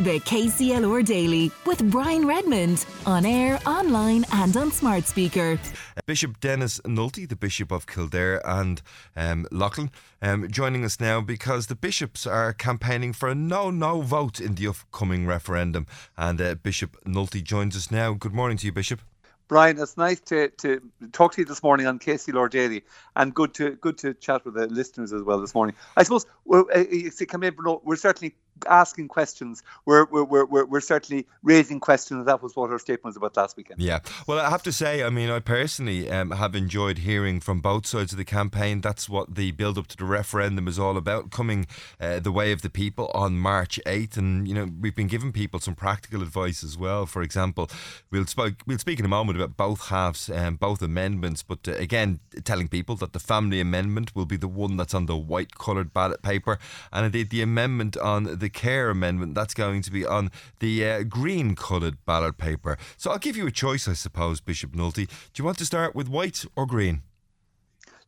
The KCLR Daily with Brian Redmond on air, online, and on smart speaker. Bishop Denis Nulty, the Bishop of Kildare and um, Leighlin, um, joining us now because the bishops are campaigning for a no no vote in the upcoming referendum. And uh, Bishop Nulty joins us now. Good morning to you, Bishop. Brian, it's nice to, to talk to you this morning on KCLR Daily, and good to good to chat with the listeners as well this morning. I suppose we're, uh, we're certainly asking questions. We're, we're, we're, we're certainly raising questions. That was what our statement was about last weekend. Yeah. Well, I have to say, I mean, I personally um, have enjoyed hearing from both sides of the campaign. That's what the build up to the referendum is all about, coming uh, the way of the people on March 8th. And, you know, we've been giving people some practical advice as well. For example, we'll, sp- we'll speak in a moment about both halves, um, both amendments, but uh, again, telling people that the family amendment will be the one that's on the white coloured ballot paper. And indeed, the amendment on the care amendment, that's going to be on the uh, green coloured ballot paper. So I'll give you a choice, I suppose, Bishop Nulty. Do you want to start with white or green?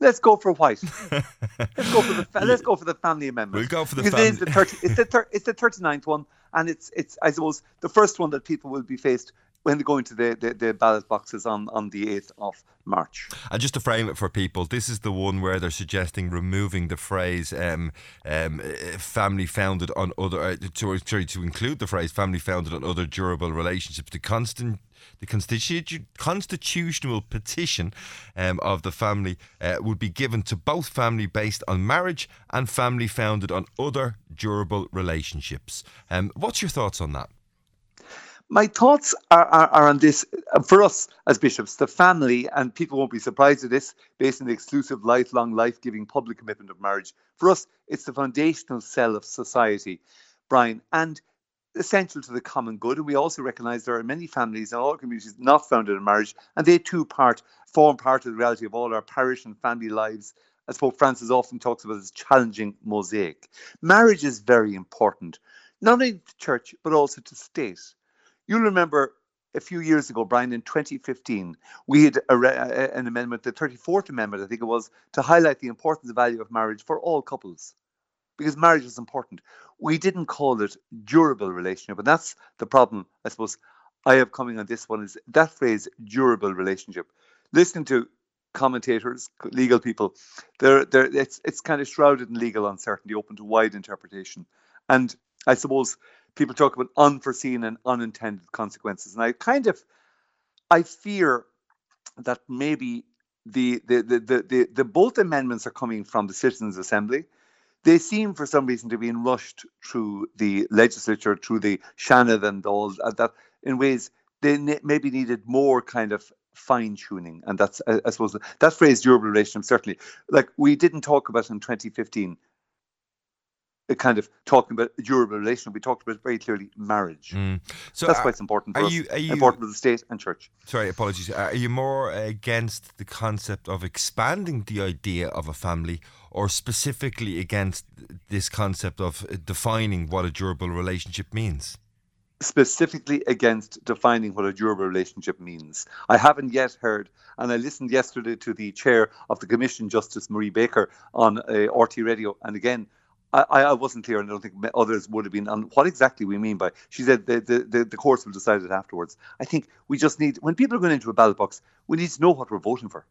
Let's go for white. let's go for the fa- let's go for the family amendment. We'll go for the because family. It is the 30, it's the thir- it's the 39th one, and it's it's I suppose the first one that people will be faced when they go into the, the, ballot boxes on, on the 8th of March. And just to frame it for people, this is the one where they're suggesting removing the phrase um, um, family founded on other, uh, to, sorry, to include the phrase family founded on other durable relationships. The constant the constitu- constitutional petition um, of the family uh, would be given to both family based on marriage and family founded on other durable relationships. Um, what's your thoughts on that? My thoughts are, are, are, on this for us as bishops, the family, and people won't be surprised at this, based on the exclusive, lifelong, life giving public commitment of marriage. For us, it's the foundational cell of society, Brian, and essential to the common good. And we also recognize there are many families in all communities not founded in marriage, and they too part form part of the reality of all our parish and family lives. As Pope Francis often talks about this challenging mosaic. Marriage is very important, not only to church, but also to state You'll remember a few years ago, Brian, in 2015, we had a, an amendment, the 34th Amendment, I think it was, to highlight the importance and value of marriage for all couples. Because marriage is important. We didn't call it durable relationship. And that's the problem, I suppose, I have coming on this one is that phrase, durable relationship. Listening to commentators, legal people, they're, they're, it's, it's kind of shrouded in legal uncertainty, open to wide interpretation. And I suppose people talk about unforeseen and unintended consequences. And I kind of, I fear that maybe the the the the, the, the both amendments are coming from the Citizens Assembly. They seem, for some reason, to be rushed through the legislature, through the Seanad and all that, in ways they ne- maybe needed more kind of fine tuning. And that's, I, I suppose, that phrase durable relationship, certainly. Like we didn't talk about in 2015 kind of talking about a durable relationship. We talked about very clearly marriage. Mm. So that's are, why it's important for are us. You, are you, important for the state and church. Sorry, apologies. Are you more against the concept of expanding the idea of a family, or specifically against this concept of defining what a durable relationship means? specifically against defining what a durable relationship means. I haven't yet heard, and I listened yesterday to the chair of the Commission, Justice Marie Baker, on uh, RTÉ Radio, and again, I, I wasn't clear, and I don't think others would have been on what exactly we mean by. She said the, the, the, the courts will decide it afterwards. I think we just need, when people are going into a ballot box, we need to know what we're voting for.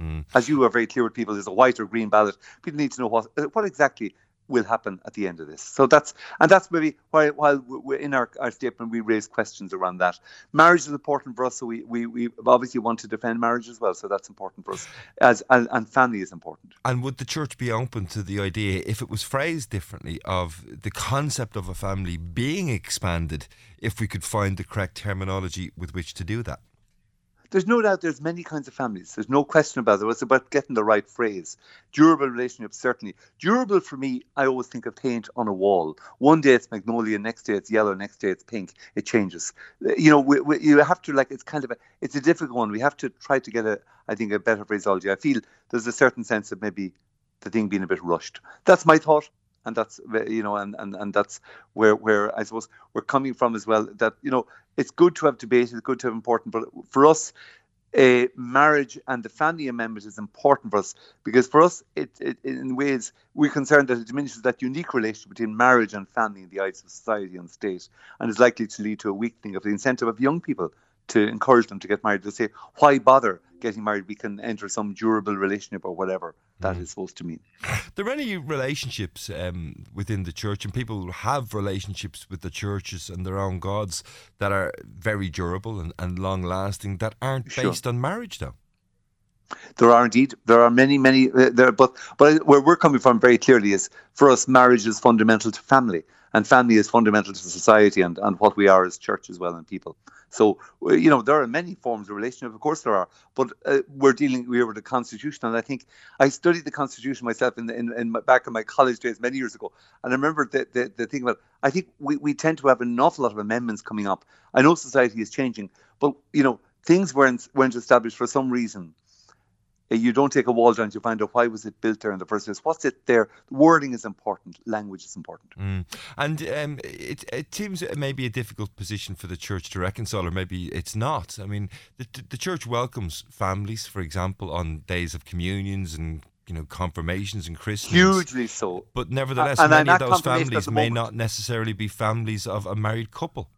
Mm. As you are very clear with people, there's a white or green ballot. People need to know what what exactly will happen at the end of this. So that's and that's maybe why while we're in our, our statement we raise questions around that. Marriage is important for us, so we, we, we obviously want to defend marriage as well. So that's important for us, as and, and family is important. And would the church be open to the idea, if it was phrased differently, of the concept of a family being expanded, if we could find the correct terminology with which to do that? There's no doubt there's many kinds of families. There's no question about it. It's about getting the right phrase. Durable relationships, certainly. Durable for me, I always think of paint on a wall. One day it's magnolia, next day it's yellow, next day it's pink. It changes. Uh, you know, we, we, you have to like. It's kind of a. It's a difficult one. We have to try to get a. I think a better phraseology. I feel there's a certain sense of maybe the thing being a bit rushed. That's my thought and that's you know and, and and that's where where I suppose we're coming from as well that you know it's good to have debate it's good to have important but for us uh, marriage and the family amendment is important for us because for us, it, it, in ways, we're concerned that it diminishes that unique relationship between marriage and family in the eyes of society and state and is likely to lead to a weakening of the incentive of young people to encourage them to get married. To say, why bother getting married? We can enter some durable relationship or whatever that mm. is supposed to mean. There are any relationships um, within the church, and people have relationships with the churches and their own gods that are very durable and, and long lasting that aren't sure. based on marriage, though. There are indeed. There are many, many. Uh, there, but but where we're coming from very clearly is for us, marriage is fundamental to family, and family is fundamental to society and, and what we are as church as well and people. So, uh, you know, there are many forms of relationship, of course there are, but uh, we're dealing here with the Constitution. And I think I studied the Constitution myself in, in, in my, back in my college days many years ago. And I remember the, the, the thing about, I think we, we tend to have an awful lot of amendments coming up. I know society is changing, but, you know, things weren't, weren't established for some reason you don't take a wall down to find out why was it built there in the first place. What's it there? Wording is important. Language is important. Mm. And um, it, it seems it may be a difficult position for the church to reconcile, or maybe it's not. I mean, the, the church welcomes families, for example, on days of communions and you know confirmations and christenings. Hugely so. But nevertheless, and many of those families may not necessarily be families of a married couple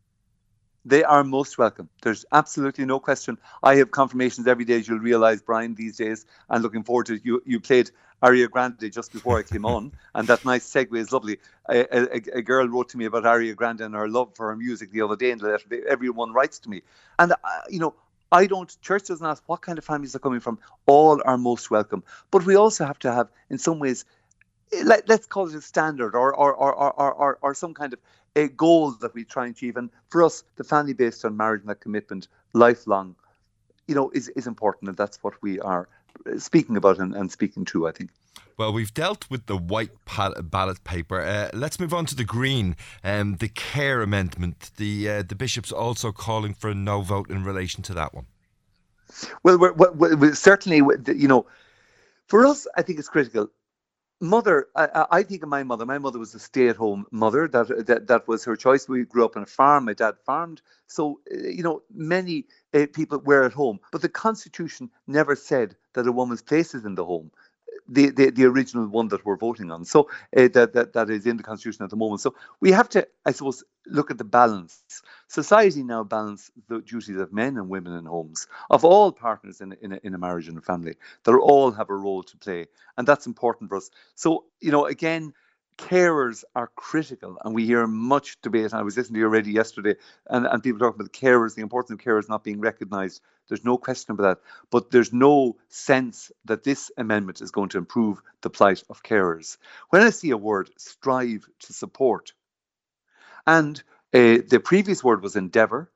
they are most welcome. There's absolutely no question. I have confirmations every day, as you'll realize, Brian, these days, and looking forward to it. You, you played Aria Grande just before I came on, and that nice segue is lovely. A, a, a, girl wrote to me about Aria Grande and her love for her music the other day, and everyone writes to me. And, uh, you know, I don't, church doesn't ask what kind of families are coming from. All are most welcome. But we also have to have, in some ways, let, us call it a standard or, or, or, or, or, or some kind of a goal that we try and achieve. And for us, the family based on marriage and that commitment, lifelong, you know, is, is important. And that's what we are speaking about and, and speaking to, I think. Well, we've dealt with the white ballot paper. Uh, let's move on to the green, um, the care amendment. The uh, the bishops also calling for a no vote in relation to that one. Well, we're, we're, we're certainly, you know, for us, I think it's critical mother I, I, think of my mother. My mother was a stay-at-home mother. That, that that was her choice. We grew up on a farm. My dad farmed. So uh, you know many uh, people were at home. But the constitution never said that a woman's place is in the home the, the, the original one that we're voting on. So uh, that, that that is in the constitution at the moment. So we have to, I suppose, look at the balance. Society now balance the duties of men and women in homes, of all partners in in a, in a marriage and a family. They all have a role to play, and that's important for us. So you know, again carers are critical, and we hear much debate. I was listening to you already yesterday, and, and people talking about carers, the importance of carers not being recognised. There's no question about that. But there's no sense that this amendment is going to improve the plight of carers. When I see a word, strive to support, and uh, the previous word was endeavour.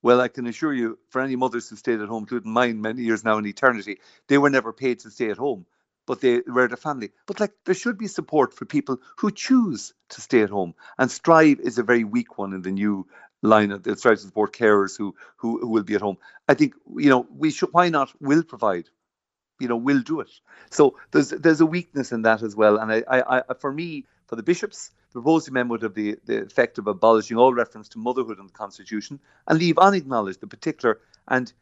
Well, I can assure you, for any mothers who stayed at home, including mine many years now in eternity, they were never paid to stay at home but they were the family. But like there should be support for people who choose to stay at home. And Strive is a very weak one in the new line of the strive to support carers who, who who will be at home. I think you know we should why not will provide. You know, will do it. So there's there's a weakness in that as well. And I, I, I for me, for the bishops, the proposed amendment of the, the effect of abolishing all reference to motherhood in the constitution and leave unacknowledged the particular and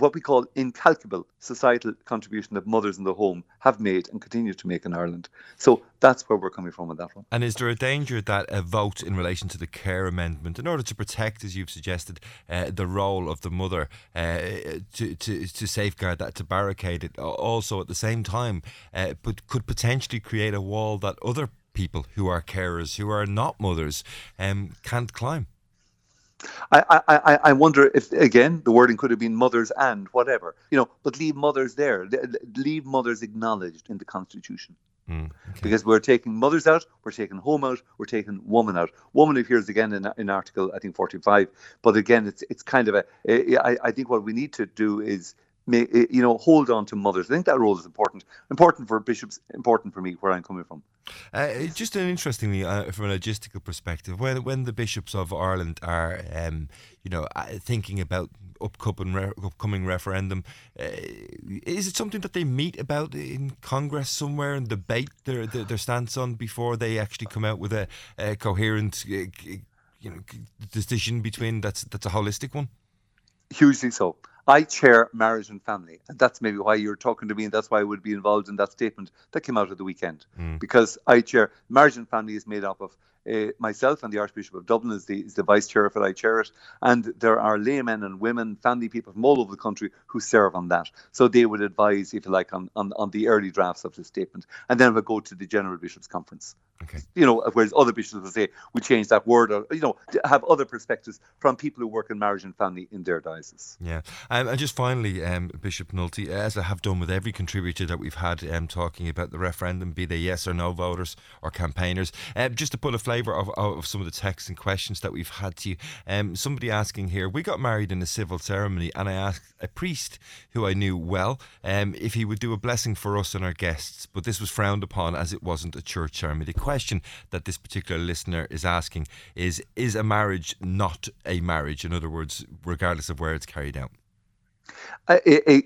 what we call incalculable societal contribution that mothers in the home have made and continue to make in Ireland. So that's where we're coming from with that one. And is there a danger that a vote in relation to the care amendment, in order to protect, as you've suggested, uh, the role of the mother, uh, to, to, to safeguard that, to barricade it, also at the same time, uh, but could potentially create a wall that other people who are carers, who are not mothers, um, can't climb? I, I, I wonder if again the wording could have been mothers and whatever you know, but leave mothers there, leave mothers acknowledged in the constitution. Mm, okay. Because we're taking mothers out, we're taking home out, we're taking woman out. Woman appears again in, in Article I think 45, but again it's it's kind of a. I, I think what we need to do is eh, you know, hold on to mothers. I think that role is important. Important for bishops, important for me, where I'm coming from. Uh, just an interestingly, uh, from a logistical perspective, when when the bishops of Ireland are, um, you know, uh, thinking about upcoming re- upcoming referendum, uh, is it something that they meet about in Congress somewhere and debate their, their, their stance on before they actually come out with a, a coherent, uh, you know, decision between that's that's a holistic one? Hugely so. I chair marriage and family. And that's maybe why you're talking to me, and that's why I would be involved in that statement that came out of the weekend. Mm. Because I chair marriage and family is made up of uh, myself and the Archbishop of Dublin is the, is the vice chair of it. I chair it. And there are laymen and women, family people from all over the country who serve on that. So they would advise, if you like, on, on, on the early drafts of the statement. And then would go to the General Bishops' Conference. Okay. You know, whereas other bishops will say, we change that word, or, you know, have other perspectives from people who work in marriage and family in their diocese. Yeah. Um, and just finally, um, Bishop Nulty, as I have done with every contributor that we've had um, talking about the referendum, be they yes or no voters or campaigners, uh, just to put a flavour of, of some of the texts and questions that we've had to you. Um, somebody asking here, we got married in a civil ceremony, and I asked a priest who I knew well um, if he would do a blessing for us and our guests, but this was frowned upon as it wasn't a church ceremony. The question that this particular listener is asking is Is a marriage not a marriage? In other words, regardless of where it's carried out? Uh,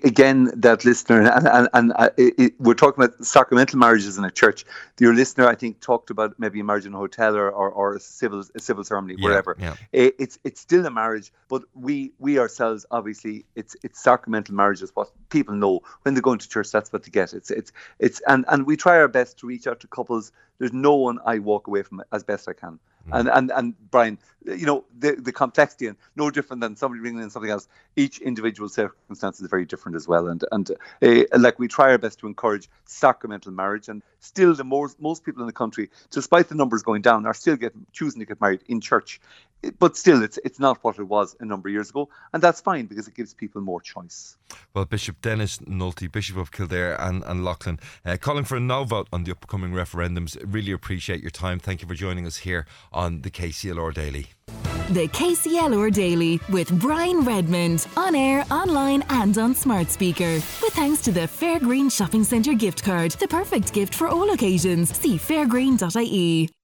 again, that listener, and, and, and uh, it, we're talking about sacramental marriages in a church. Your listener, I think, talked about maybe a marriage in a hotel or, or, or a civil a civil ceremony, yeah, wherever. Yeah. It, it's it's still a marriage, but we we ourselves, obviously, it's it's sacramental marriages. what people know when they go into church. That's what they get. It's it's it's and and we try our best to reach out to couples. There's no one I walk away from as best I can. Mm. And and and Brian, you know the the complexity and no different than somebody bringing in something else. Each individual circumstance is very different as well, and and uh, like we try our best to encourage sacramental marriage, and still the most most people in the country, despite the numbers going down, are still getting choosing to get married in church but still, it's it's not what it was a number of years ago, and that's fine because it gives people more choice. Well, Bishop Denis Nulty, Bishop of Kildare and, and Leighlin, uh, calling for a no vote on the upcoming referendums. Really appreciate your time. Thank you for joining us here on the KCLR Daily. The KCLR Daily with Brian Redmond on air, online, and on smart speaker. With thanks to the Fairgreen Shopping Centre gift card, the perfect gift for all occasions. See fairgreen.ie.